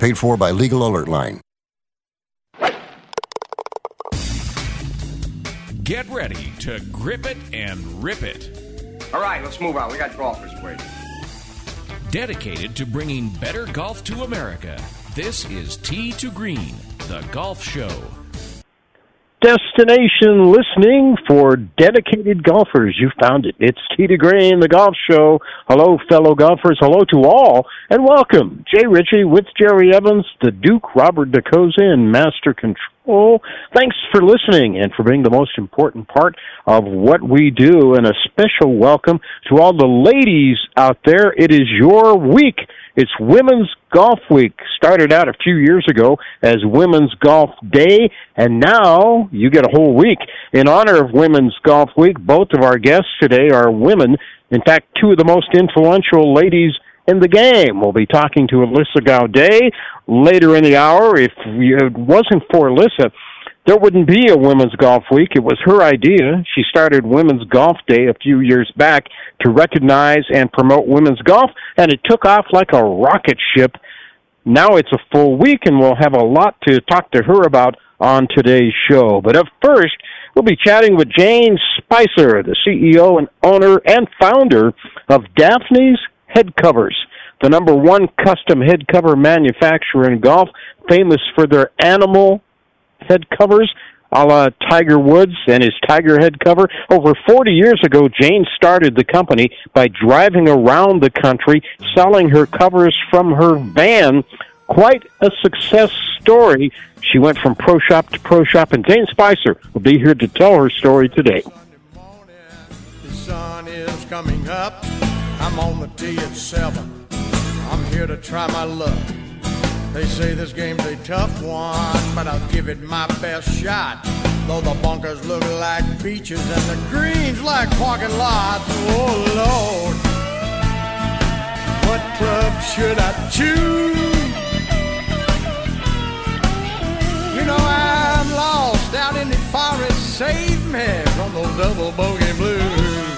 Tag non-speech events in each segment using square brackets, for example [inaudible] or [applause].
Paid for by Legal Alert Line. Get ready to grip it and rip it. All right, let's move on. We got golfers waiting. Dedicated to bringing better golf to America, this is Tee to Green, the golf show. Destination listening for dedicated golfers. You found it. It's Tee to Green the golf show. Hello, fellow golfers. Hello to all, and welcome. Jay Ritchie with Jerry Evans, the Duke, Robert DeCosa in Master Control. Thanks for listening and for being the most important part of what we do, and a special welcome to all the ladies out there. It is your week. It's Women's Golf Week. Started out a few years ago as Women's Golf Day, and now you get a whole week. In honor of Women's Golf Week, both of our guests today are women. In fact, two of the most influential ladies in the game. We'll be talking to Alyssa Gaudet later in the hour. If it wasn't for Alyssa, there wouldn't be a Women's Golf Week. It was her idea. She started Women's Golf Day a few years back to recognize and promote women's golf, and it took off like a rocket ship. Now it's a full week, and we'll have a lot to talk to her about on today's show. But up first, we'll be chatting with Jane Spicer, the CEO and owner and founder of Daphne's Head Covers, the number one custom head cover manufacturer in golf, famous for their animal head covers a la Tiger Woods and his Tiger head cover. Over 40 years ago, Jane started the company by driving around the country selling her covers from her van. Quite a success story. She went from pro shop to pro shop, and Jane Spicer will be here to tell her story today. The sun is coming up. I'm on the tee at seven. I'm here to try my luck. They say this game's a tough one, but I'll give it my best shot. Though the bunkers look like beaches and the greens like parking lots. Oh Lord, what club should I choose? You know I'm lost out in the forest. Save me from those double bogey blues.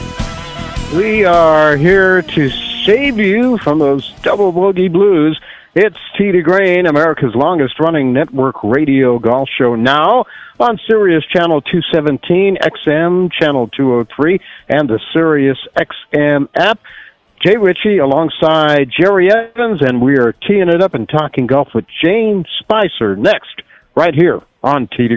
We are here to save you from those double bogey blues. It's to Green, America's longest running network radio golf show now on Sirius Channel 217, XM Channel 203, and the Sirius XM app. Jay Ritchie alongside Jerry Evans, and we are teeing it up and talking golf with Jane Spicer next, right here on Tee to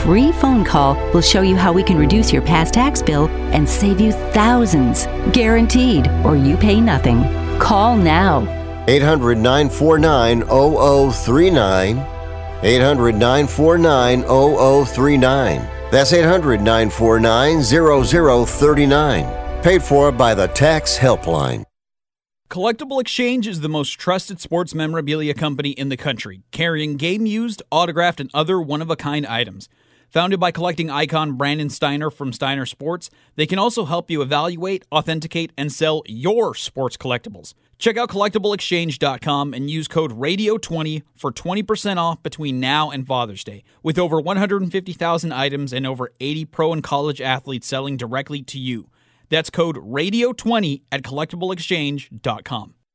free phone call will show you how we can reduce your past tax bill and save you thousands. Guaranteed, or you pay nothing. Call now. 800 949 0039. 800 949 0039. That's 800 949 0039. Paid for by the Tax Helpline. Collectible Exchange is the most trusted sports memorabilia company in the country, carrying game used, autographed, and other one of a kind items. Founded by collecting icon Brandon Steiner from Steiner Sports, they can also help you evaluate, authenticate, and sell your sports collectibles. Check out collectibleexchange.com and use code RADIO20 for 20% off between now and Father's Day. With over 150,000 items and over 80 pro and college athletes selling directly to you. That's code RADIO20 at collectibleexchange.com.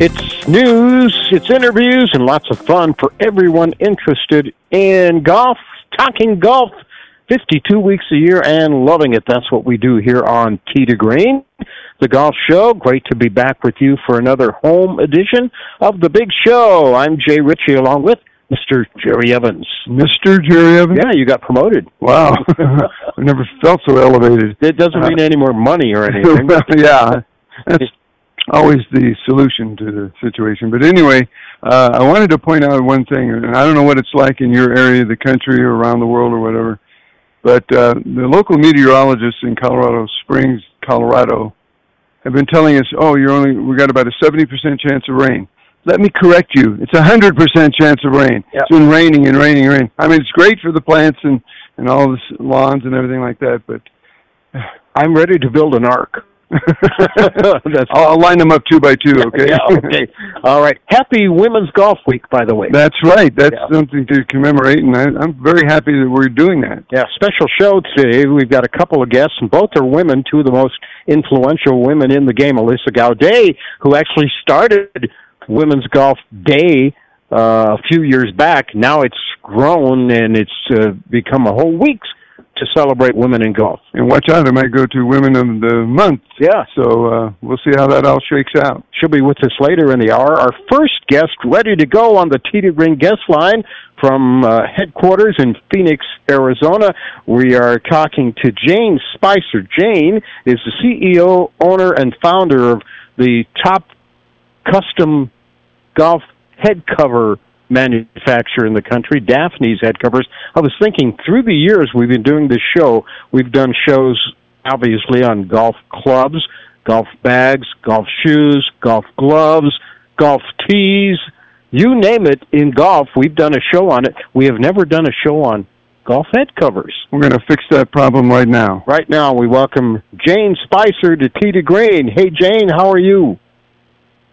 It's news, it's interviews, and lots of fun for everyone interested in golf, talking golf 52 weeks a year and loving it. That's what we do here on Tee to Green, the golf show. Great to be back with you for another home edition of the big show. I'm Jay Ritchie along with Mr. Jerry Evans. Mr. Jerry Evans? Yeah, you got promoted. Wow. [laughs] I never felt so elevated. It doesn't uh, mean any more money or anything. [laughs] yeah. That's always the solution to the situation. But anyway, uh, I wanted to point out one thing, and I don't know what it's like in your area of the country or around the world or whatever, but uh, the local meteorologists in Colorado Springs, Colorado, have been telling us, "Oh, you're only we got about a seventy percent chance of rain." Let me correct you. It's a hundred percent chance of rain. Yep. It's been raining and raining and raining. I mean, it's great for the plants and and all the lawns and everything like that, but I'm ready to build an ark. [laughs] I'll, I'll line them up two by two. Okay. yeah, okay. [laughs] All right. Happy Women's Golf Week, by the way. That's right. That's Yeah. something to commemorate, and I, I'm very happy that we're doing that. Yeah, special show today. We've got a couple of guests, and both are women, two of the most influential women in the game. Alyssa Gaudet, who actually started Women's Golf Day uh, a few years back. Now it's grown and it's uh, become a whole week to celebrate women in golf. And watch out, it might go to Women of the Month. Yeah. So uh, we'll see how that all shakes out. She'll be with us later in the hour. Our first guest ready to go on the to Green guest line from uh, headquarters in Phoenix, Arizona. We are talking to Jane Spicer. Jane is the CEO, owner, and founder of the top custom golf head cover manufacturer in the country, Daphne's Head Covers. I was thinking through the years we've been doing this show, we've done shows obviously on golf clubs, golf bags, golf shoes, golf gloves, golf tees, you name it in golf, we've done a show on it. We have never done a show on golf head covers. We're going to fix that problem right now. Right now, we welcome Jane Spicer to Tee to Green. Hey, Jane, how are you?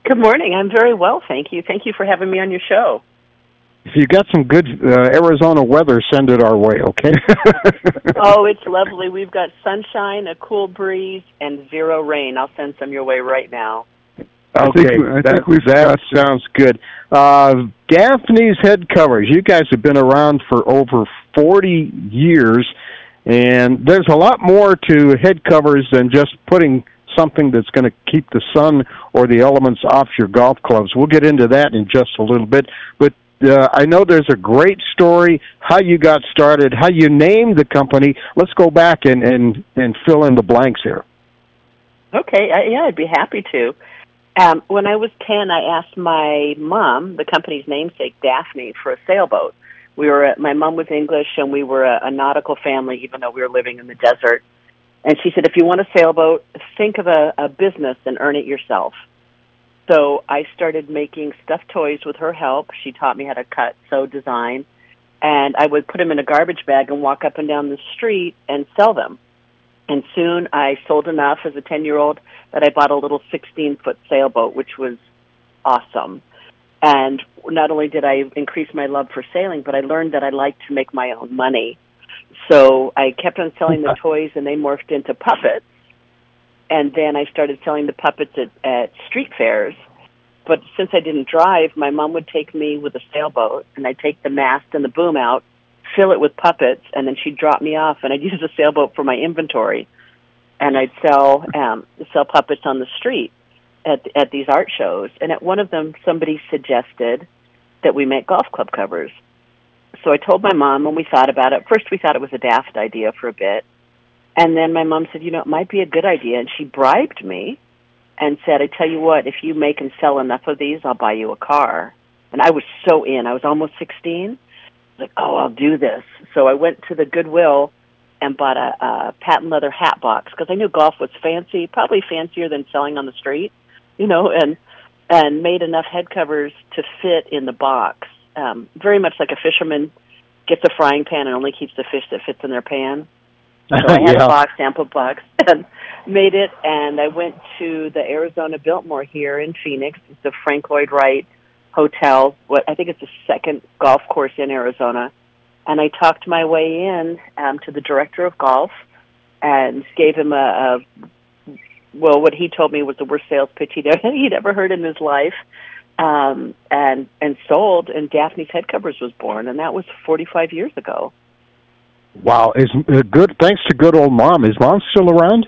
Good morning. I'm very well, thank you. Thank you for having me on your show. If you got some good uh, Arizona weather, send it our way, okay? [laughs] [laughs] oh, it's lovely. We've got sunshine, a cool breeze, and zero rain. I'll send some your way right now. I okay, think, I that, think we've that sounds good. Uh, Daphne's head covers. You guys have been around for over 40 years, and there's a lot more to head covers than just putting something that's going to keep the sun or the elements off your golf clubs. We'll get into that in just a little bit. But uh, I know there's a great story how you got started, how you named the company. Let's go back and and and fill in the blanks here. Okay, uh, yeah, I'd be happy to. Um, when I was 10, I asked my mom, the company's namesake, Daphne, for a sailboat. We were, my mom was English and we were a, a nautical family, even though we were living in the desert. And she said, if you want a sailboat, think of a, a business and earn it yourself. So I started making stuffed toys with her help. She taught me how to cut, sew, design. And I would put them in a garbage bag and walk up and down the street and sell them. And soon I sold enough as a 10 year old that I bought a little 16 foot sailboat, which was awesome. And not only did I increase my love for sailing, but I learned that I liked to make my own money. So I kept on selling the [laughs] toys and they morphed into puppets. And then I started selling the puppets at, at street fairs. But since I didn't drive, my mom would take me with a sailboat and I'd take the mast and the boom out, fill it with puppets, and then she'd drop me off and I'd [laughs] use the sailboat for my inventory and I'd sell um, sell puppets on the street at at these art shows. And at one of them, somebody suggested that we make golf club covers. So I told my mom, and we thought about it. First, we thought it was a daft idea for a bit, and then my mom said, "You know, it might be a good idea." And she bribed me and said, "I tell you what, if you make and sell enough of these, I'll buy you a car." And I was so in. I was almost sixteen. Like, oh, I'll do this. So I went to the Goodwill and bought a, a patent leather hat box because I knew golf was fancy, probably fancier than selling on the street, you know, and and made enough head covers to fit in the box. Um, very much like a fisherman gets a frying pan and only keeps the fish that fits in their pan. So [laughs] I had Yeah. a box, sample box, [laughs] and made it. And I went to the Arizona Biltmore here in Phoenix. It's the Frank Lloyd Wright Hotel. What I think it's the second golf course in Arizona and I talked my way in um, to the director of golf and gave him a, a well, what he told me was the worst sales pitch he'd [laughs] ever, he'd ever heard in his life, um, and and sold. And Daphne's Head Covers was born, and that was 45 years ago. Wow, is uh, good. Thanks to good old mom. Is mom still around?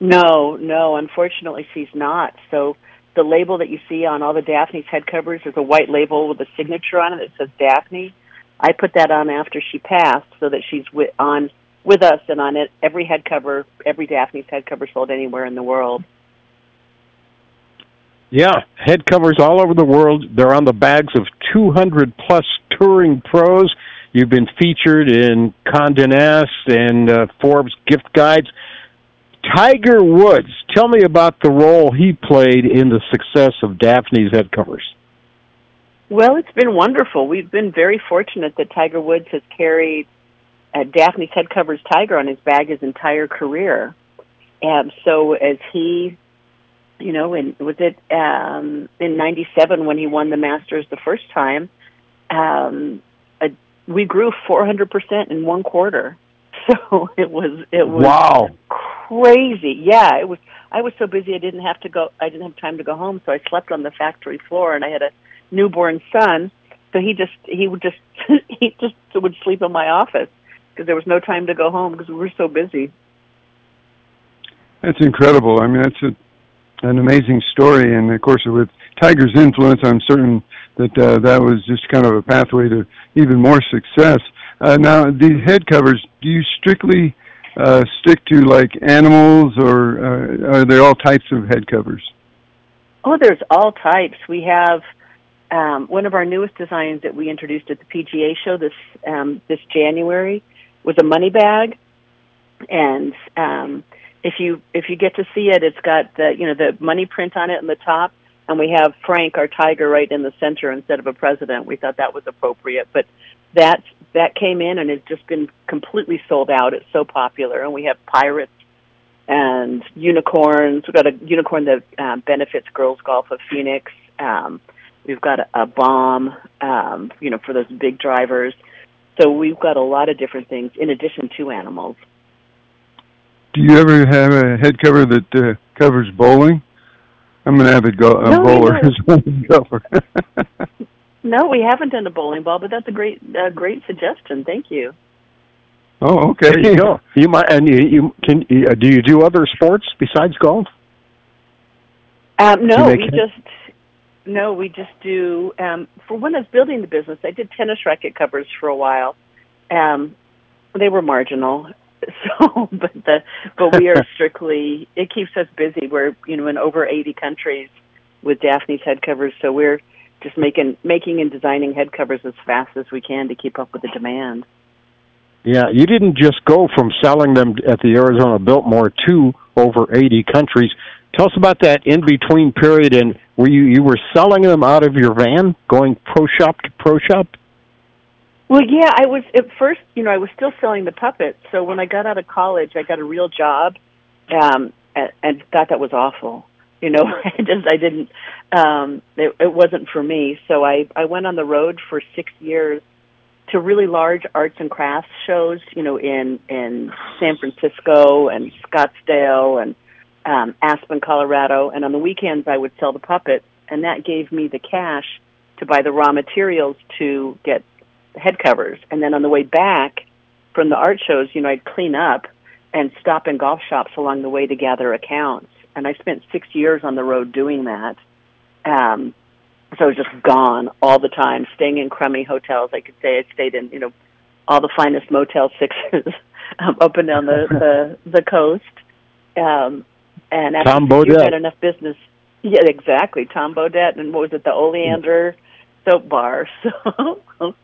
No, no, unfortunately, she's not. So the label that you see on all the Daphne's head covers is a white label with a signature on it that says Daphne. I put that on after she passed, so that she's with, on with us and on it every head cover, every Daphne's head cover sold anywhere in the world. Yeah, head covers all over the world. They're on the bags of 200 plus touring pros. You've been featured in Condé Nast and uh, Forbes gift guides. Tiger Woods, tell me about the role he played in the success of Daphne's head covers. Well, it's been wonderful. We've been very fortunate that Tiger Woods has carried uh, Daphne's head covers Tiger on his bag his entire career. And so as he, you know, in was it um, in '97 when he won the Masters the first time, um, we grew 400 percent in one quarter. [laughs] So it was it was Wow. crazy. Yeah, it was. I was so busy I didn't have to go. I didn't have time to go home, so I slept on the factory floor, and I had a newborn son. So he just he would just [laughs] he just would sleep in my office because there was no time to go home because we were so busy. That's incredible. I mean, that's a, an amazing story, and of course, with Tiger's influence, I'm certain that uh, that was just kind of a pathway to even more success. Uh, now, these head covers, do you strictly uh, stick to like animals, or uh, are there all types of head covers? Oh, there's all types. We have um, one of our newest designs that we introduced at the PGA show this um, this January was a money bag, and um, if you if you get to see it, it's got the you know the money print on it in the top, and we have Frank, our tiger, right in the center instead of a president. We thought that was appropriate, but that that came in and it's just been completely sold out. It's so popular, and we have pirates and unicorns. We've got a unicorn that um, benefits Girls Golf of Phoenix. Um, we've got a, a bomb, um, you know, for those big drivers. So we've got a lot of different things in addition to animals. Do you ever have a head cover that uh, covers bowling? I'm an avid go- uh, No, we bowler [laughs] as well as golfer. [laughs] No, we haven't done a bowling ball, but that's a great, uh, great suggestion. Thank you. oh, okay. There you go. You might, and you, you can. You, uh, do you do other sports besides golf? Um, no, we it- just no, we just do. Um, for when I was building the business, I did tennis racket covers for a while. Um, they were marginal, [laughs] so but the but we are [laughs] strictly. It keeps us busy. We're you know in over eighty countries with Daphne's head covers, so we're just making making and designing head covers as fast as we can to keep up with the demand. Yeah, you didn't just go from selling them at the Arizona Biltmore to over 80 countries. Tell us about that in between period and were you you were selling them out of your van, going pro shop to pro shop? Well, yeah, I was at first. You know, I was still selling the puppets. So when I got out of college, I got a real job, um, and, and thought that was awful. You know, [laughs] I just I didn't. Um, it, it wasn't for me. So I I went on the road for six years to really large arts and crafts shows. You know, in in San Francisco and Scottsdale and um, Aspen, Colorado, and on the weekends I would sell the puppets, and that gave me the cash to buy the raw materials to get head covers. And then on the way back from the art shows, you know, I'd clean up and stop in golf shops along the way to gather accounts. And I spent six years on the road doing that. Um, so I was just gone all the time, staying in crummy hotels. I could say I stayed in, you know, all the finest Motel Sixes [laughs] um, up and down the the, the coast. Um, and after Tom you Bodett. had enough business. Yeah, exactly. Tom Bodett and what was it, the Oleander soap bar. [laughs] So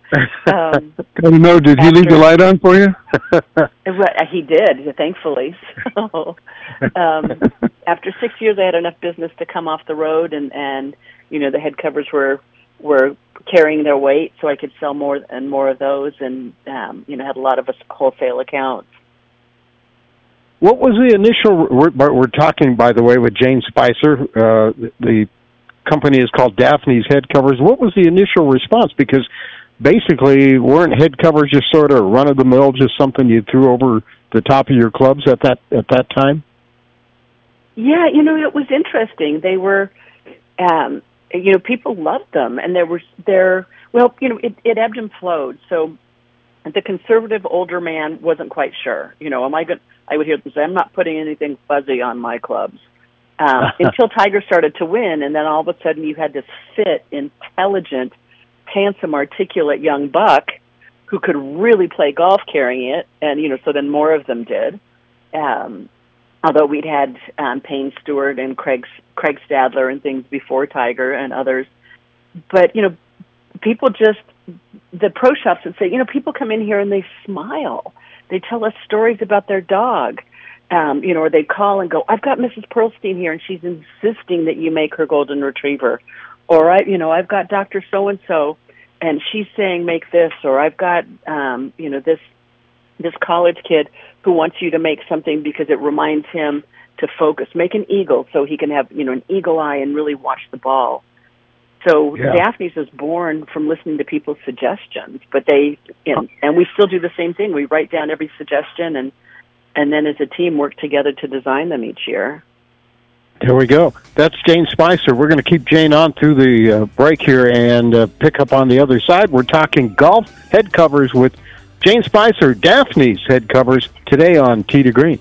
um, [laughs] I know. Did he leave the light on for you? [laughs] Right, he did, thankfully. So, um, after six years, I had enough business to come off the road, and and you know the head covers were were carrying their weight, so I could sell more and more of those, and um, you know had a lot of us wholesale accounts. What was the initial? We're, we're talking, by the way, with Jane Spicer. Uh, the company is called Daphne's Head Covers. What was the initial response? Because basically, weren't head covers just sort of run of the mill, just something you threw over the top of your clubs at that at that time? Yeah, you know, it was interesting. They were, um, you know, people loved them, and there was there. Well, you know, it, it ebbed and flowed. So the conservative older man wasn't quite sure. You know, am I going? I would hear them say, "I'm not putting anything fuzzy on my clubs." Um, [laughs] until Tiger started to win, and then all of a sudden you had this fit, intelligent, handsome, articulate young buck who could really play golf carrying it, and you know, so then more of them did. Um, although we'd had um, Payne Stewart and Craig Craig Stadler and things before Tiger and others, but you know, people just the pro shops would say, you know, people come in here and they smile. They tell us stories about their dog. Um, you know, or they call and go, I've got Mrs. Pearlstein here and she's insisting that you make her golden retriever. Or I you know, I've got Dr. So and so and she's saying make this or I've got um, you know, this this college kid who wants you to make something because it reminds him to focus. Make an eagle so he can have, you know, an eagle eye and really watch the ball. So Yeah. Daphne's was born from listening to people's suggestions, but they you know, and we still do the same thing. We write down every suggestion and and then as a team work together to design them each year. There we go. That's Jane Spicer. We're going to keep Jane on through the uh, break here and uh, pick up on the other side. We're talking golf head covers with Jane Spicer, Daphne's head covers today on Tee to Green.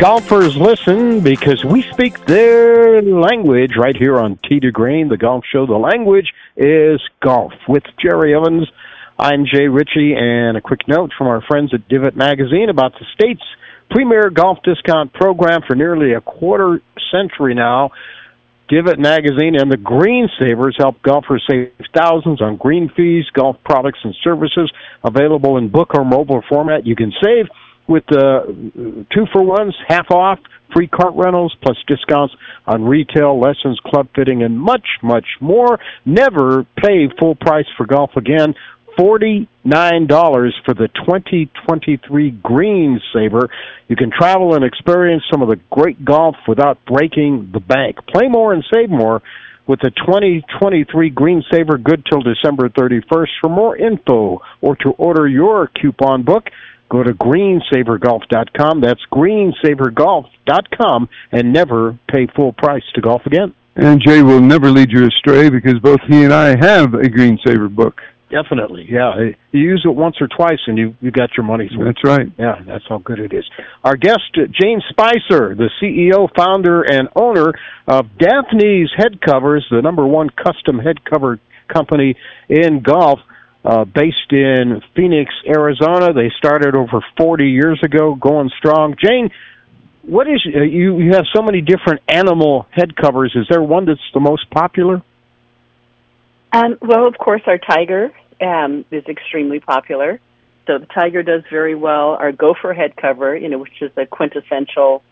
Golfers listen because we speak their language right here on Tee to Green, the golf show. The language is golf with Jerry Evans. I'm Jay Ritchie, and a quick note from our friends at Divot Magazine about the state's premier golf discount program for nearly a quarter century now. Divot Magazine and the Green Savers help golfers save thousands on green fees, golf products, and services available in book or mobile format. You can save with uh, two for ones, half off, free cart rentals, plus discounts on retail, lessons, club fitting, and much, much more. Never pay full price for golf again. $49 for the 2023 Green Saver. You can travel and experience some of the great golf without breaking the bank. Play more and save more with the 2023 Green Saver good till December 31st. For more info or to order your coupon book, go to greensavergolf.com. That's greensavergolf.com and never pay full price to golf again. And Jay will never lead you astray because both he and I have a Green Saver book. Definitely, yeah. You use it once or twice, and you you got your money's worth. That's right. Yeah, that's how good it is. Our guest, Jane Spicer, the CEO, founder, and owner of Daphne's Head Covers, the number one custom head cover company in golf, uh, based in Phoenix, Arizona. They started over 40 years ago, going strong. Jane, what is uh, you? You have so many different animal head covers. Is there one that's the most popular? Um, well, of course, our tiger um, is extremely popular. So the tiger does very well. Our gopher head cover, you know, which is a quintessential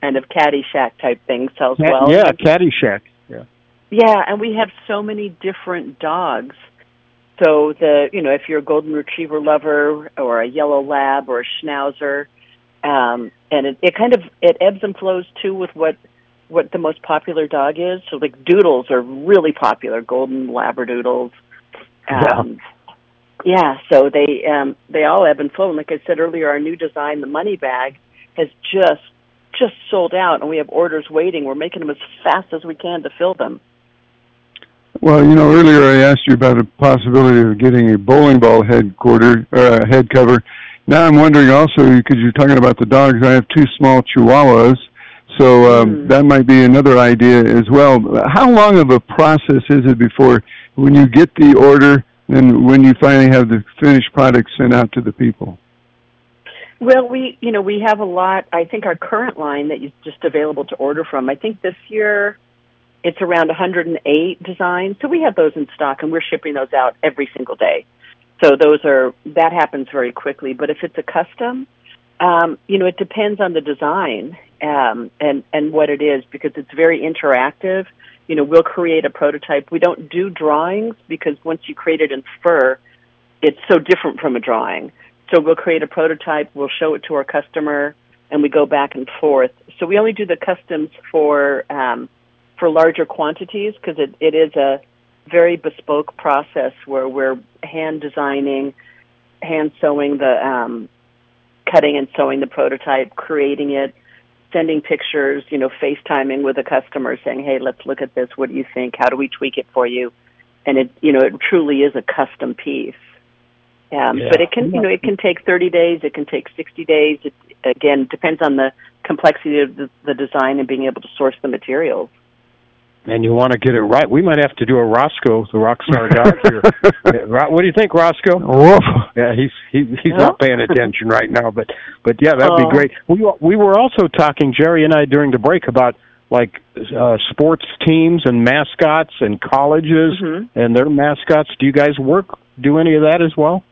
kind of Caddyshack type thing, sells well. Yeah, Caddyshack. Yeah. Yeah, and we have so many different dogs. So the you know if you're a golden retriever lover or a yellow lab or a schnauzer, um, and it, it kind of it ebbs and flows too with what what the most popular dog is. So like doodles are really popular, golden labradoodles. Um, yeah. yeah, so they um, they all ebb and flow. And like I said earlier, our new design, the money bag, has just just sold out, and we have orders waiting. We're making them as fast as we can to fill them. Well, you know, earlier I asked you about a possibility of getting a bowling ball head quarter uh, head cover. Now I'm wondering also because you're talking about the dogs. I have two small Chihuahuas, so um, mm. that might be another idea as well. How long of a process is it before when you get the order and when you finally have the finished product sent out to the people? Well, we you know we have a lot. I think our current line that is just available to order from. I think this year it's around 108 designs. So we have those in stock, and we're shipping those out every single day. So those are that happens very quickly. But if it's a custom, um, you know, it depends on the design um, and and what it is because it's very interactive. You know, we'll create a prototype. We don't do drawings because once you create it in fur, it's so different from a drawing. So we'll create a prototype, we'll show it to our customer, and we go back and forth. So we only do the customs for um, for larger quantities because it, it is a very bespoke process where we're hand designing, hand sewing the um, cutting and sewing the prototype, creating it, sending pictures, you know, FaceTiming with a customer saying, "Hey, let's look at this. What do you think? How do we tweak it for you?" And it, you know, it truly is a custom piece. Um, yeah. But it can, you know, it can take 30 days. It can take 60 days. It again depends on the complexity of the, the design and being able to source the materials and you want to get it right. We might have to do a Roscoe, the rock star dog [laughs] here. what do you think, Roscoe? Woof. Yeah, he's he, he's yeah. not paying attention right now, but but yeah, that'd be oh. great. We we were also talking Jerry and I during the break about like uh, sports teams and mascots and colleges mm-hmm. and their mascots. Do you guys work do any of that as well?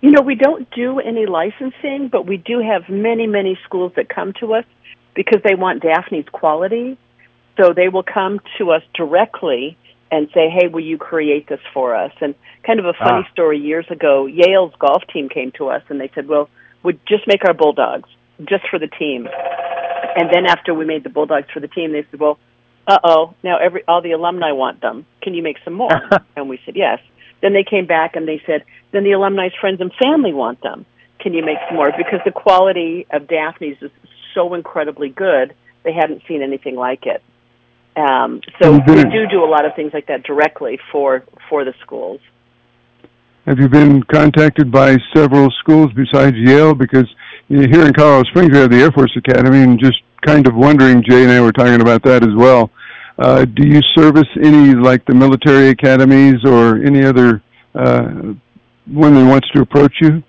You know, we don't do any licensing, but we do have many many schools that come to us because they want Daphne's quality so they will come to us directly and say, "Hey, will you create this for us?" And kind of a funny ah. story years ago, Yale's golf team came to us and they said, "Well, would just make our bulldogs just for the team." And then after we made the bulldogs for the team, they said, "Well, uh-oh, now every all the alumni want them. Can you make some more?" [laughs] and we said, "Yes." Then they came back and they said, "Then the alumni's friends and family want them. Can you make some more?" Because the quality of Daphne's is so incredibly good, they hadn't seen anything like it. Um, so we do do a lot of things like that directly for for the schools. Have you been contacted by several schools besides Yale? Because here in Colorado Springs we have the Air Force Academy, and just kind of wondering, Jay and I were talking about that as well. Uh, do you service any like the military academies or any other uh, one that wants to approach you?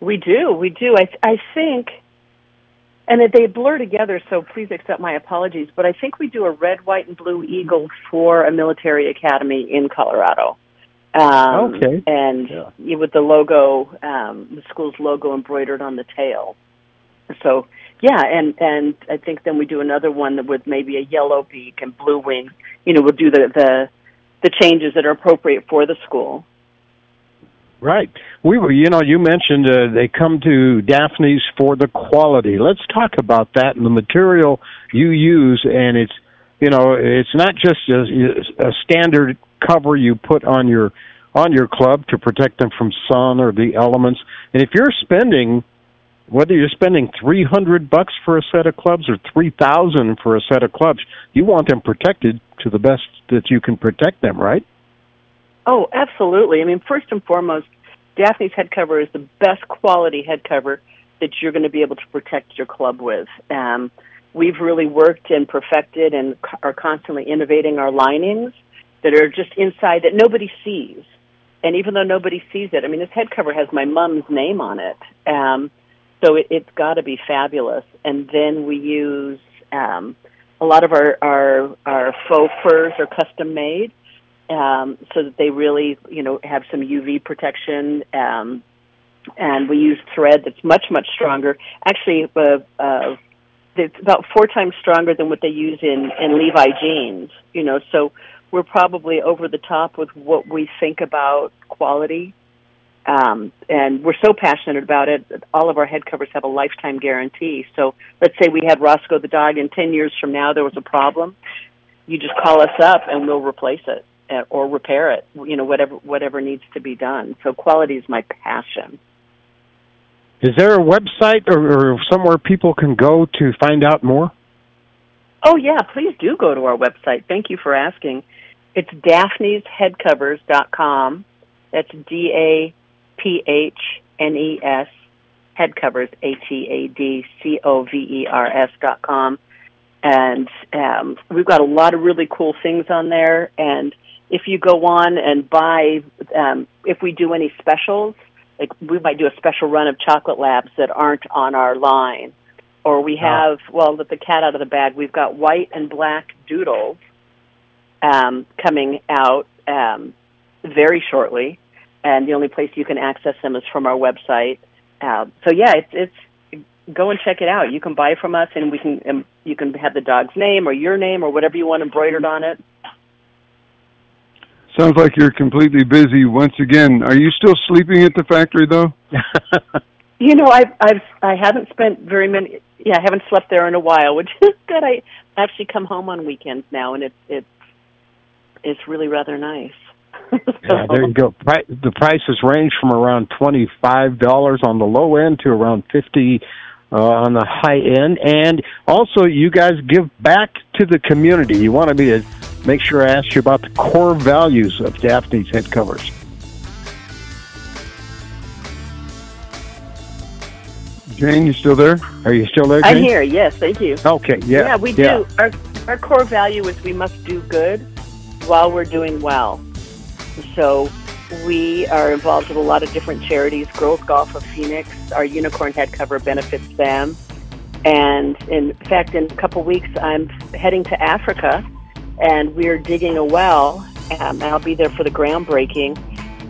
We do, we do. I I think and they blur together, so please accept my apologies. But I think we do a red, white, and blue eagle for a military academy in Colorado. Um, okay. And yeah. with the logo, um, the school's logo embroidered on the tail. So yeah, and and I think then we do another one with maybe a yellow beak and blue wings. You know, we'll do the the the changes that are appropriate for the school. Right. We were, you know, you mentioned uh, they come to Daphne's for the quality. Let's talk about that and the material you use. And it's, you know, it's not just a, a standard cover you put on your on your club to protect them from sun or the elements. And if you're spending, whether you're spending three hundred bucks for a set of clubs or three thousand for a set of clubs, you want them protected to the best that you can protect them, right? Oh, absolutely. I mean, first and foremost, Daphne's head cover is the best quality head cover that you're going to be able to protect your club with. Um, we've really worked and perfected and are constantly innovating our linings that are just inside that nobody sees. And even though nobody sees it, I mean, this head cover has my mom's name on it. Um, so it, it's got to be fabulous. And then we use um, a lot of our, our, our faux furs are custom made um, so that they really, you know, have some UV protection. Um, and we use thread that's much much stronger. Actually, uh, uh, it's about four times stronger than what they use in in Levi jeans. You know, so we're probably over the top with what we think about quality. Um, and we're so passionate about it. All of our head covers have a lifetime guarantee. So let's say we had Roscoe the dog, and 10 years from now there was a problem. You just call us up and we'll replace it or repair it, you know, whatever, whatever needs to be done. So quality is my passion. Is there a website or, or somewhere people can go to find out more? Oh, yeah, please do go to our website. Thank you for asking. It's daphnesheadcovers.com. That's D A P H N E S headcovers H E A D C O V E R S dot com, and um, we've got a lot of really cool things on there. And if you go on and buy, um, if we do any specials, like we might do a special run of chocolate labs that aren't on our line, or we have well, let the cat out of the bag. We've got white and black doodles um, coming out um, very shortly and the only place you can access them is from our website. Uh, so yeah, it's it's go and check it out. You can buy from us, and we can um, you can have the dog's name or your name or whatever you want embroidered on it. Sounds like you're completely busy once again. Are you still sleeping at the factory though? [laughs] you know, I've I've I haven't spent very many. Yeah, I haven't slept there in a while, which is [laughs] good. I actually come home on weekends now, and it's it's it's really rather nice. [laughs] yeah, there you go. The prices range from around twenty five dollars on the low end to around fifty uh, on the high end, and also you guys give back to the community. You want to be to make sure I ask you about the core values of Daphne's head covers. Jane, you still there? Are you still there? Jane? I'm here. Yes, thank you. Okay. Yeah. Yeah, we yeah. do. Our our core value is we must do good while we're doing well. So we are involved with a lot of different charities. Girls Golf of Phoenix, our unicorn head cover benefits them. And in fact, in a couple weeks, I'm heading to Africa and we're digging a well. Um, I'll be there for the groundbreaking.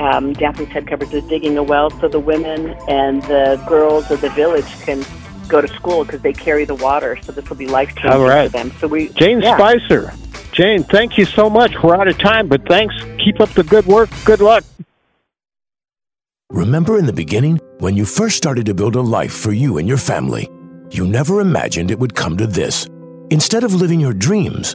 Um, Daphne's Head Covers is digging a well so the women and the girls of the village can go to school because they carry the water. So this will be life changing All right. for them. So we, Jane yeah. Spicer, Jane, thank you so much. We're out of time, but thanks. Keep up the good work. Good luck. Remember in the beginning, when you first started to build a life for you and your family, you never imagined it would come to this. Instead of living your dreams,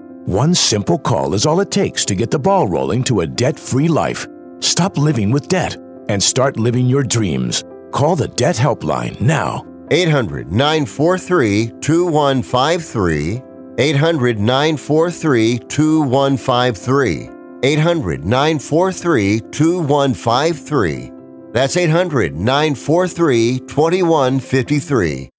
One simple call is all it takes to get the ball rolling to a debt free life. Stop living with debt and start living your dreams. Call the Debt Helpline now. 800 943 2153. 800 943 2153. 800 943 2153. That's 800 943 2153.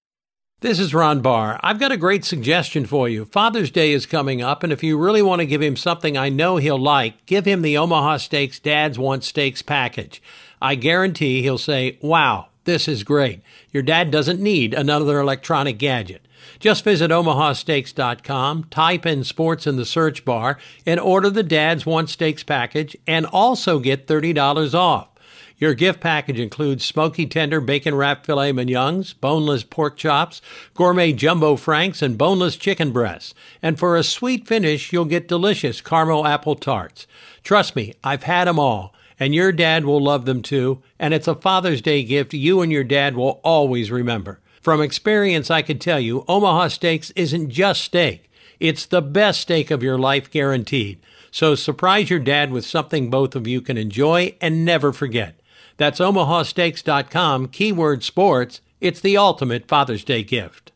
This is Ron Barr. I've got a great suggestion for you. Father's Day is coming up, and if you really want to give him something I know he'll like, give him the Omaha Steaks Dads Want Steaks package. I guarantee he'll say, Wow, this is great. Your dad doesn't need another electronic gadget. Just visit omahasteaks.com, type in sports in the search bar, and order the Dad's Want Steaks package and also get $30 off. Your gift package includes smoky tender bacon wrapped filet mignons, boneless pork chops, gourmet jumbo franks, and boneless chicken breasts. And for a sweet finish, you'll get delicious caramel apple tarts. Trust me, I've had them all, and your dad will love them too. And it's a Father's Day gift you and your dad will always remember. From experience, I can tell you, Omaha Steaks isn't just steak. It's the best steak of your life guaranteed. So surprise your dad with something both of you can enjoy and never forget. That's omahasteaks.com, keyword sports. It's the ultimate Father's Day gift.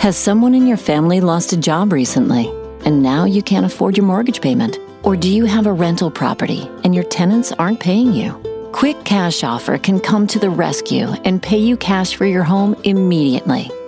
Has someone in your family lost a job recently and now you can't afford your mortgage payment? Or do you have a rental property and your tenants aren't paying you? Quick Cash Offer can come to the rescue and pay you cash for your home immediately.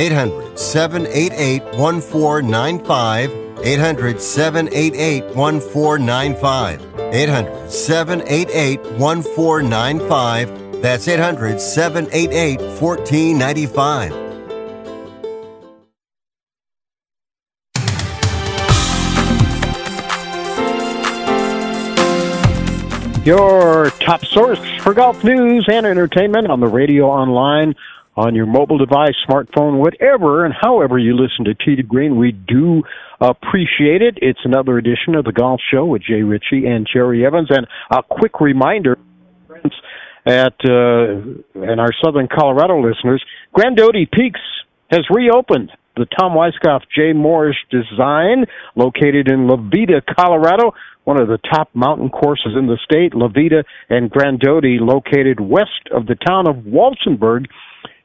800 788 1495. 800 788 1495. 800 788 1495. That's 800 788 1495. Your top source for golf news and entertainment on the radio, online, on your mobile device, smartphone, whatever and however you listen to Tee to Green. We do appreciate it. It's another edition of the Golf Show with Jay Ritchie and Jerry Evans. And a quick reminder, friends, at uh, and our Southern Colorado listeners, Grand Grandote Peaks has reopened. The Tom Weiskopf Jay Morrish design, located in La Veta, Colorado, one of the top mountain courses in the state. La Veta and Grandote, located west of the town of Walsenburg,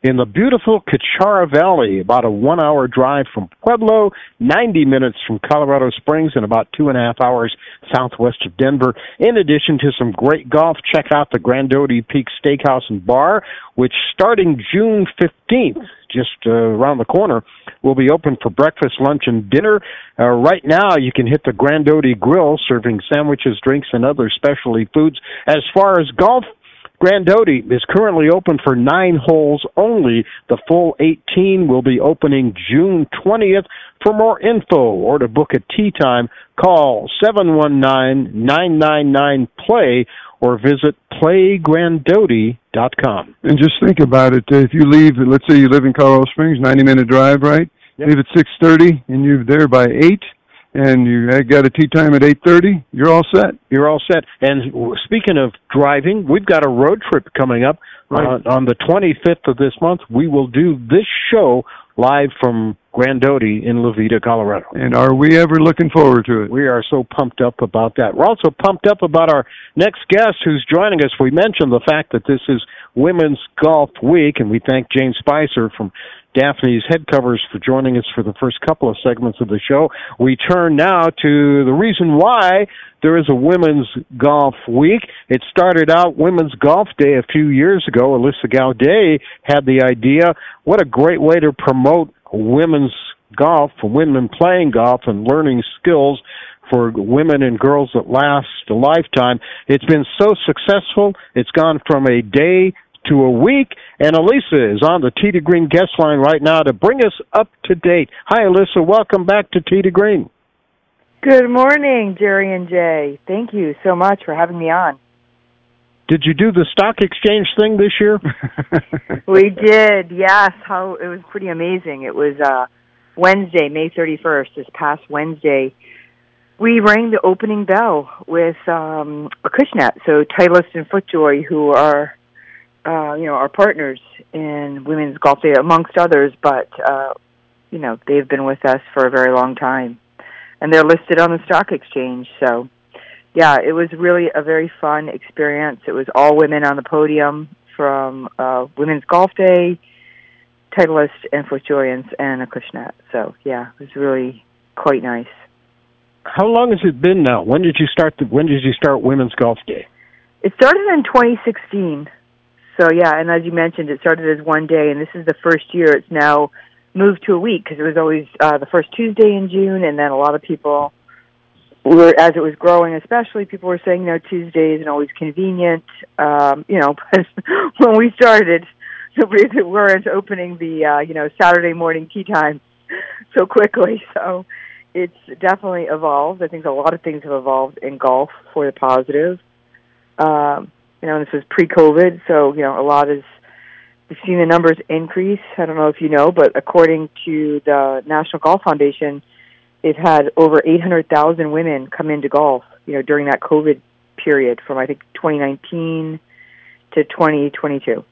in the beautiful Cuchara Valley, about a one hour drive from Pueblo, 90 minutes from Colorado Springs, and about two and a half hours southwest of Denver. In addition to some great golf, check out the Grandote Peak Steakhouse and Bar, which starting June 15th, just uh, around the corner, will be open for breakfast, lunch, and dinner. Uh, right now, you can hit the Grandote Grill, serving sandwiches, drinks, and other specialty foods. As far as golf, Grandote is currently open for nine holes only. The full 18 will be opening June 20th. For more info or to book a tee time, call 719-999-PLAY or visit playgrandote.com. And just think about it. If you leave, let's say you live in Colorado Springs, 90 minute drive, right? Yep. Leave at 6.30 and you're there by 8 and you got a tee time at 8.30, you're all set. You're all set. And speaking of driving, we've got a road trip coming up right. uh, on the 25th of this month. We will do this show live from Grandote in La Veta, Colorado. And are we ever looking forward to it? We are so pumped up about that. We're also pumped up about our next guest who's joining us. We mentioned the fact that this is Women's Golf Week, and we thank Jane Spicer from Daphne's head covers for joining us for the first couple of segments of the show. We turn now to the reason why there is a Women's Golf Week. It started out Women's Golf Day a few years ago. Alyssa Gaudet had the idea. What a great way to promote women's golf, women playing golf and learning skills for women and girls that last a lifetime. It's been so successful. It's gone from a day to a week. And Alyssa is on the Tee to Green guest line right now to bring us up to date. Hi, Alyssa. Welcome back to Tee to Green. Good morning, Jerry and Jay. Thank you so much for having me on. Did you do the stock exchange thing this year? [laughs] we did. Yes. How it was pretty amazing. It was uh Wednesday, May 31st, this past Wednesday. We rang the opening bell with um a Acushnet, so Titleist and FootJoy who are uh, you know, our partners in Women's Golf Day, amongst others, but, uh, you know, they've been with us for a very long time. And they're listed on the stock exchange. So, yeah, it was really a very fun experience. It was all women on the podium from uh, Women's Golf Day, Titleist, and FootJoy and, and Acushnet. So, yeah, it was really quite nice. How long has it been now? When did you start? The, when did you start Women's Golf Day? It started in 2016. So yeah, and as you mentioned, it started as one day, and this is the first year it's now moved to a week because it was always uh, the first Tuesday in June, and then a lot of people were, as it was growing, especially people were saying, you know, Tuesday isn't always convenient. Um, you know, [laughs] but when we started, [laughs] we weren't opening the uh, you know Saturday morning tee time so quickly. [laughs] So it's definitely evolved. I think a lot of things have evolved in golf for the positive. Um, you know, this was pre-COVID, so you know a lot is. We've seen the numbers increase. I don't know if you know, but according to the National Golf Foundation, it had over 800,000 women come into golf. You know, during that COVID period from I think 2019 to 2022.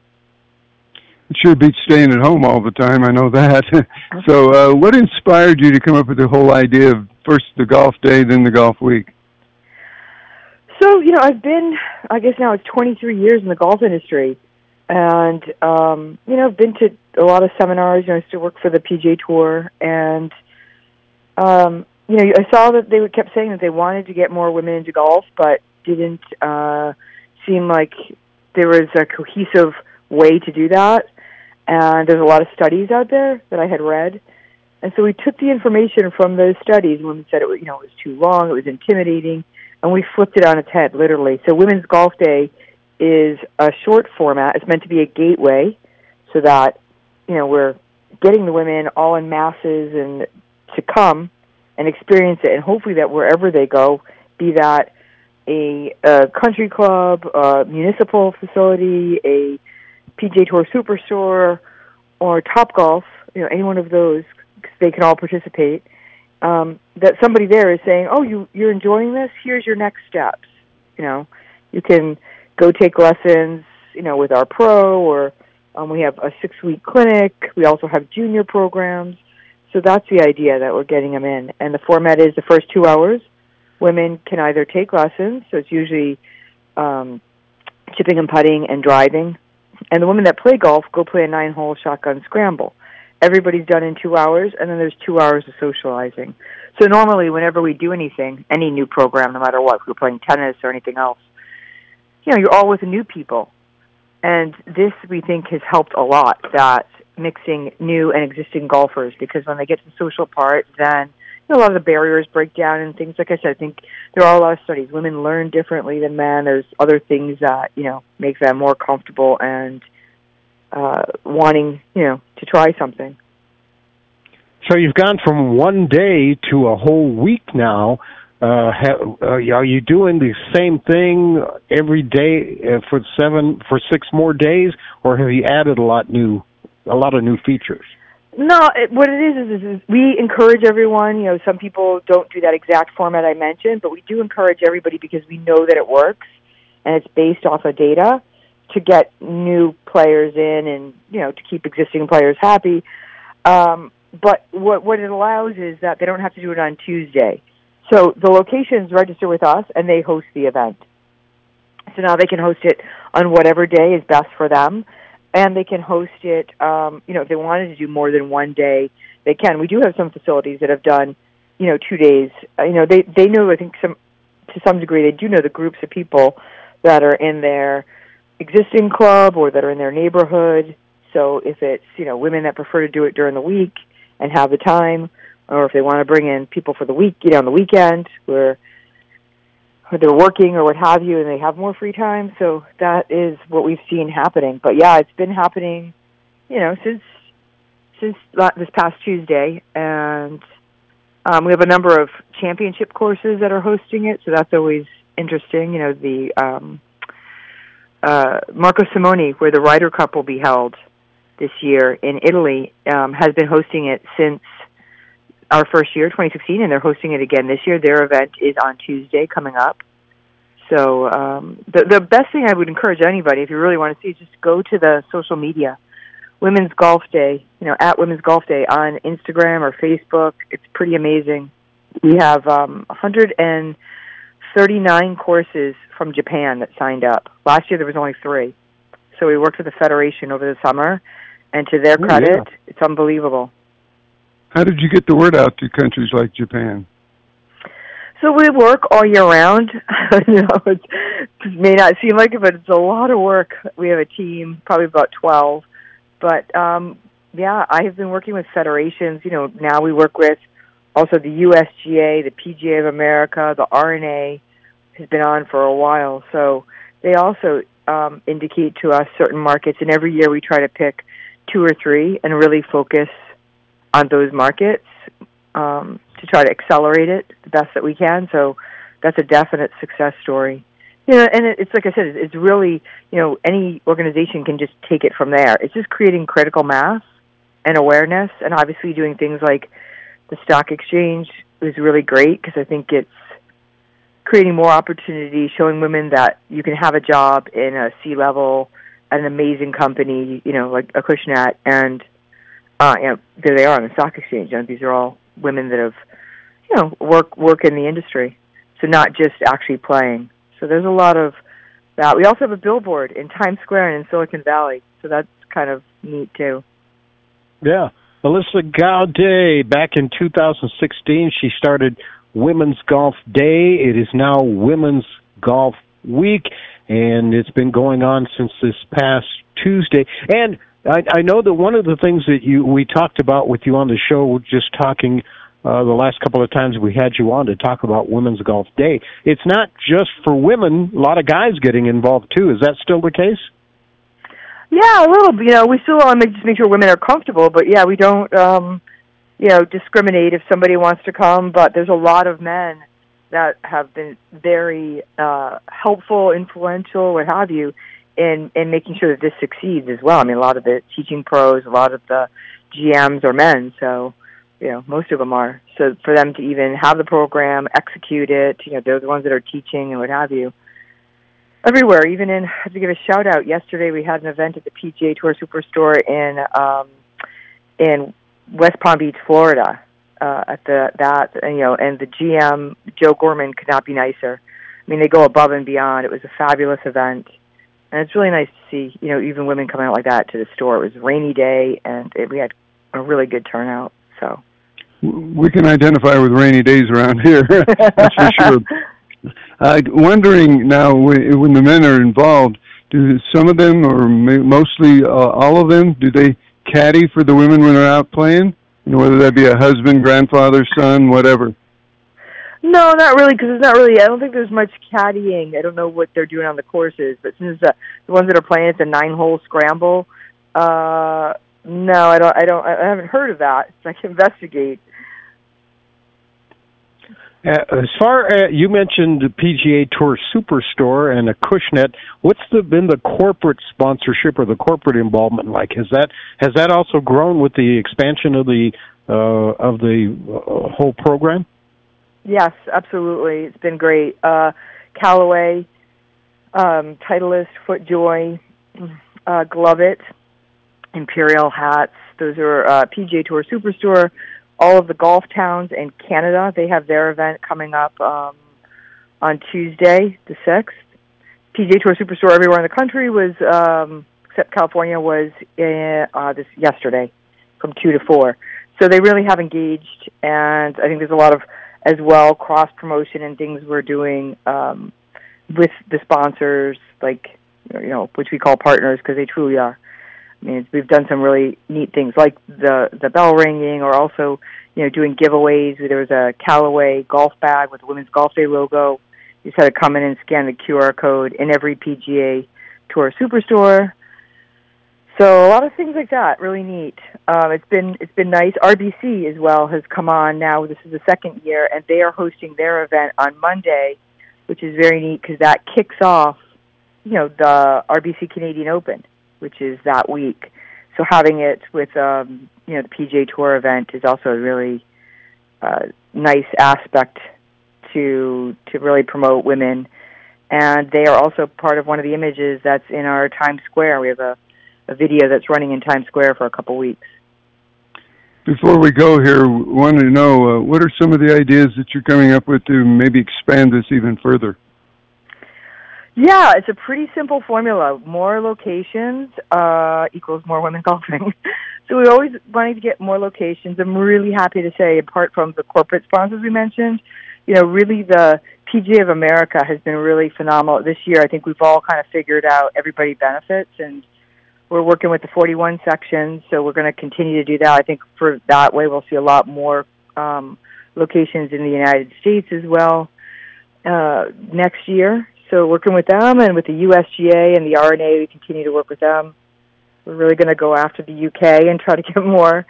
It sure beats staying at home all the time. I know that. [laughs] so, uh, what inspired you to come up with the whole idea of first the golf day, then the golf week? So, you know, I've been, I guess now it's 23 years in the golf industry. and um, you know, I've been to a lot of seminars. You know, I still work for the PGA Tour, and um, you know, I saw that they kept saying that they wanted to get more women into golf, but didn't uh, seem like there was a cohesive way to do that. And there's a lot of studies out there that I had read. And so we took the information from those studies. Women said it was, you know, it was too long, it was intimidating, and we flipped it on its head, literally. So Women's Golf Day is a short format. It's meant to be a gateway, so that you know we're getting the women all in masses and to come and experience it, and hopefully that wherever they go, be that a, a country club, a municipal facility, a PGA Tour Superstore, or Topgolf, you know, any one of those, they can all participate. Um, that somebody there is saying, "Oh, you you're enjoying this. Here's your next steps." You know, you can go take lessons, you know, with our pro, or um, we have a six week clinic. We also have junior programs. So that's the idea that we're getting them in, and the format is the first two hours. Women can either take lessons, so it's usually um, chipping and putting and driving, and the women that play golf go play a nine hole shotgun scramble. Everybody's done in two hours, and then there's two hours of socializing. So normally, whenever we do anything, any new program, no matter what, if we're playing tennis or anything else, you know, you're all with new people. And this, we think, has helped a lot, that mixing new and existing golfers, because when they get to the social part, then you know, a lot of the barriers break down and things. Like I said, I think there are a lot of studies. Women learn differently than men. There's other things that, you know, make them more comfortable and uh, wanting, you know, to try something. So you've gone from one day to a whole week now. Uh, ha- uh, are you doing the same thing every day uh, for seven for six more days, or have you added a lot new, a lot of new features? No, it, what it is, is is we encourage everyone. You know, some people don't do that exact format I mentioned, but we do encourage everybody because we know that it works, and it's based off of data to get new players in and you know to keep existing players happy. Um, but what what it allows is that they don't have to do it on Tuesday. So the locations register with us and they host the event. So now they can host it on whatever day is best for them, and they can host it. Um, you know, if they wanted to do more than one day, they can. We do have some facilities that have done, you know, two days. Uh, you know, they they know. I think some to some degree they do know the groups of people that are in their existing club or that are in their neighborhood. So if it's you know women that prefer to do it during the week and have the time, or if they want to bring in people for the week, you know, on the weekend where they're working or what have you, and they have more free time. So that is what we've seen happening. But yeah, it's been happening, you know, since since this past Tuesday, and um, we have a number of championship courses that are hosting it. So that's always interesting. You know, the um, uh, Marco Simone, where the Ryder Cup will be held this year in Italy, um, has been hosting it since our first year, 2016, and they're hosting it again this year. Their event is on Tuesday coming up. So um, the the best thing I would encourage anybody, if you really want to see, is just go to the social media, Women's Golf Day, you know, at Women's Golf Day on Instagram or Facebook. It's pretty amazing. We have um, 139 courses from Japan that signed up. Last year there was only three. So we worked with the federation over the summer, and to their Oh, credit, yeah. it's unbelievable. How did you get the word out to countries like Japan? So we work all year round. [laughs] you know, it may not seem like it, but it's a lot of work. We have a team, probably about twelve. But um, yeah, I have been working with federations. You know, now we work with also the USGA, the PGA of America, the R&A has been on for a while. So they also um, indicate to us certain markets, and every year we try to pick two or three and really focus on those markets um, to try to accelerate it the best that we can. So that's a definite success story. You know, and it's like I said, it's really you know any organization can just take it from there. It's just creating critical mass and awareness, and obviously doing things like the stock exchange is really great because I think it's creating more opportunity, showing women that you can have a job in a C level at an amazing company, you know, like Acushnet, and uh, you know, there they are on the stock exchange. And these are all women that have, you know, work work in the industry, so not just actually playing. So there's a lot of that. We also have a billboard in Times Square and in Silicon Valley, so that's kind of neat too. Yeah. Alyssa Gaudet, back in 2016, she started Women's Golf Day. It is now Women's Golf Week, and it's been going on since this past Tuesday. And I, I know that one of the things that you we talked about with you on the show, just talking uh, the last couple of times we had you on to talk about Women's Golf Day. It's not just for women; a lot of guys getting involved too. Is that still the case? Yeah, a little. You know, we still want to just make sure women are comfortable, but yeah, we don't, um, you know, discriminate if somebody wants to come. But there's a lot of men that have been very uh, helpful, influential, what have you, in in making sure that this succeeds as well. I mean, a lot of the teaching pros, a lot of the GMs are men, so you know, most of them are. So for them to even have the program, execute it, you know, they're the ones that are teaching and what have you. Everywhere, even in, I have to give a shout out. Yesterday we had an event at the PGA Tour Superstore in, um, in West Palm Beach, Florida, uh, at the, that, you know, and the GM, Joe Gorman, could not be nicer. I mean, they go above and beyond. It was a fabulous event. And it's really nice to see, you know, even women coming out like that to the store. It was a rainy day, and it, we had a really good turnout. So we can identify with rainy days around here. [laughs] That's for sure. [laughs] Uh, wondering now, when the men are involved, do some of them, or mostly uh, all of them, do they caddy for the women when they're out playing? You know, whether that be a husband, grandfather, son, whatever. No, not really, because it's not really. I don't think there's much caddying. I don't know what they're doing on the courses, but since the, the ones that are playing, it's a nine-hole scramble. Uh, no, I don't. I don't. I haven't heard of that. So I can investigate. Uh, as far as you mentioned the PGA Tour Superstore and Acushnet, what's the, been the corporate sponsorship or the corporate involvement like? Has that has that also grown with the expansion of the uh, of the uh, whole program? Yes, absolutely. It's been great. Uh, Callaway, um, Titleist, FootJoy, uh, Gloveit, Imperial hats. Those are uh, PGA Tour Superstore all of the golf towns in Canada. They have their event coming up um, on Tuesday, the sixth. PGA Tour Superstore everywhere in the country was, um, except California, was in, uh, this yesterday from two to four. So they really have engaged, and I think there's a lot of as well cross promotion and things we're doing um, with the sponsors, like you know, which we call partners because they truly are. I mean, we've done some really neat things like the the bell ringing, or also you know doing giveaways. There was a Callaway golf bag with the Women's Golf Day logo. You just had to come in and scan the QR code in every PGA Tour Superstore. So a lot of things like that, really neat. Um, it's been it's been nice. RBC as well has come on now. This is the second year, and they are hosting their event on Monday, which is very neat because that kicks off, you know, the RBC Canadian Open which is that week. So having it with um, you know the PGA Tour event is also a really uh, nice aspect to to really promote women, and they are also part of one of the images that's in our Times Square. We have a, a video that's running in Times Square for a couple weeks. Before we go here, wanted to know uh, what are some of the ideas that you're coming up with to maybe expand this even further. Yeah, it's a pretty simple formula. More locations uh, equals more women [laughs] golfing. so we always wanting to get more locations. I'm really happy to say, apart from the corporate sponsors we mentioned, you know, really the PGA of America has been really phenomenal this year. I think we've all kind of figured out everybody benefits, and we're working with the 41 sections. So we're going to continue to do that. I think for that way, we'll see a lot more um, locations in the United States as well uh, next year. So working with them and with the USGA and the R&A, we continue to work with them. We're really going to go after the UK and try to [laughs] get more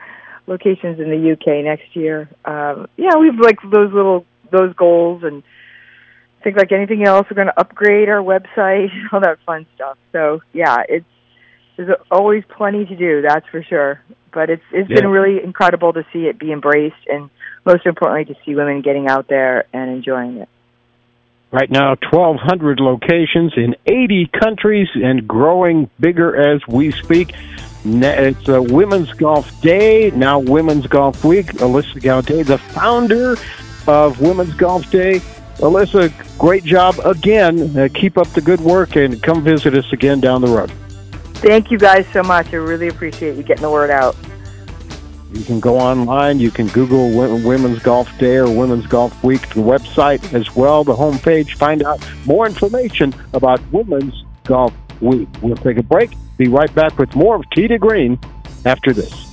locations in the UK next year. Um, yeah, we've like those little those goals and I think like anything else, we're going to upgrade our website, [laughs] all that fun stuff. So yeah, it's there's always plenty to do, that's for sure. But it's it's yeah. been really incredible to see it be embraced and most importantly to see women getting out there and enjoying it. Right now, 1,200 locations in 80 countries and growing bigger as we speak. It's a Women's Golf Day, now Women's Golf Week. Alyssa Gaudet, the founder of Women's Golf Day. Alyssa, great job again. Uh, keep up the good work and come visit us again down the road. Thank you guys so much. I really appreciate you getting the word out. You can go online. You can Google Women's Golf Day or Women's Golf Week, the website as well, the homepage. Find out more information about Women's Golf Week. We'll take a break. Be right back with more of Tee to Green after this.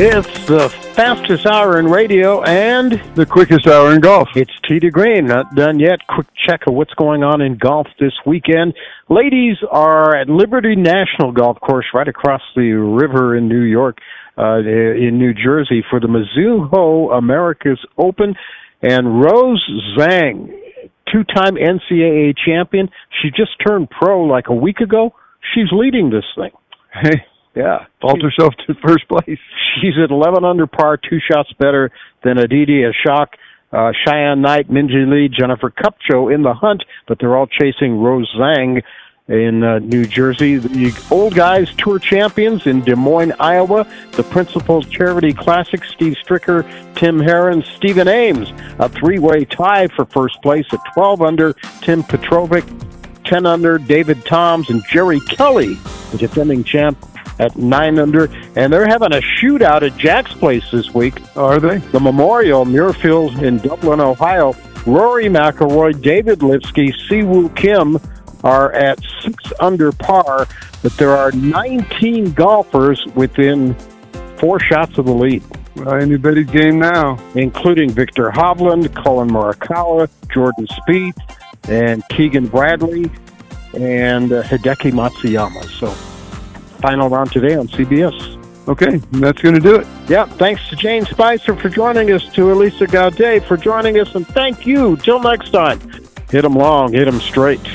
It's the fastest hour in radio and the quickest hour in golf. It's to Green. Not done yet. Quick check of what's going on in golf this weekend. Ladies are at Liberty National Golf Course right across the river in New York, uh, in New Jersey for the Mizuho Americas Open. And Rose Zhang, two-time NCAA champion, she just turned pro like a week ago. She's leading this thing. Hey, yeah. Vault herself to first place. She's at 11 under par, two shots better than Aditi Ashok, uh, Cheyenne Knight, Minjee Lee, Jennifer Kupcho in the hunt, but they're all chasing Rose Zhang in uh, New Jersey. The old guys tour champions in Des Moines, Iowa. The Principal Charity Classic, Steve Stricker, Tim Herron, Stephen Ames. A three-way tie for first place at 12 under. Tim Petrovic, 10 under. David Toms and Jerry Kelly, the defending champ, at nine under, and they're having a shootout at Jack's Place this week. Are they? The Memorial Muirfield in Dublin, Ohio. Rory McIlroy, David Lipsky, Siwoo Kim are at six under par, but there are 19 golfers within four shots of the lead. Well, anybody's game now. Including Viktor Hovland, Collin Morikawa, Jordan Spieth, and Keegan Bradley, and uh, Hideki Matsuyama. So, final round today on CBS. Okay, that's going to do it. Yeah, thanks to Jane Spicer for joining us, to Elisa Gaudet for joining us, and thank you. Till next time, hit them long, hit them straight.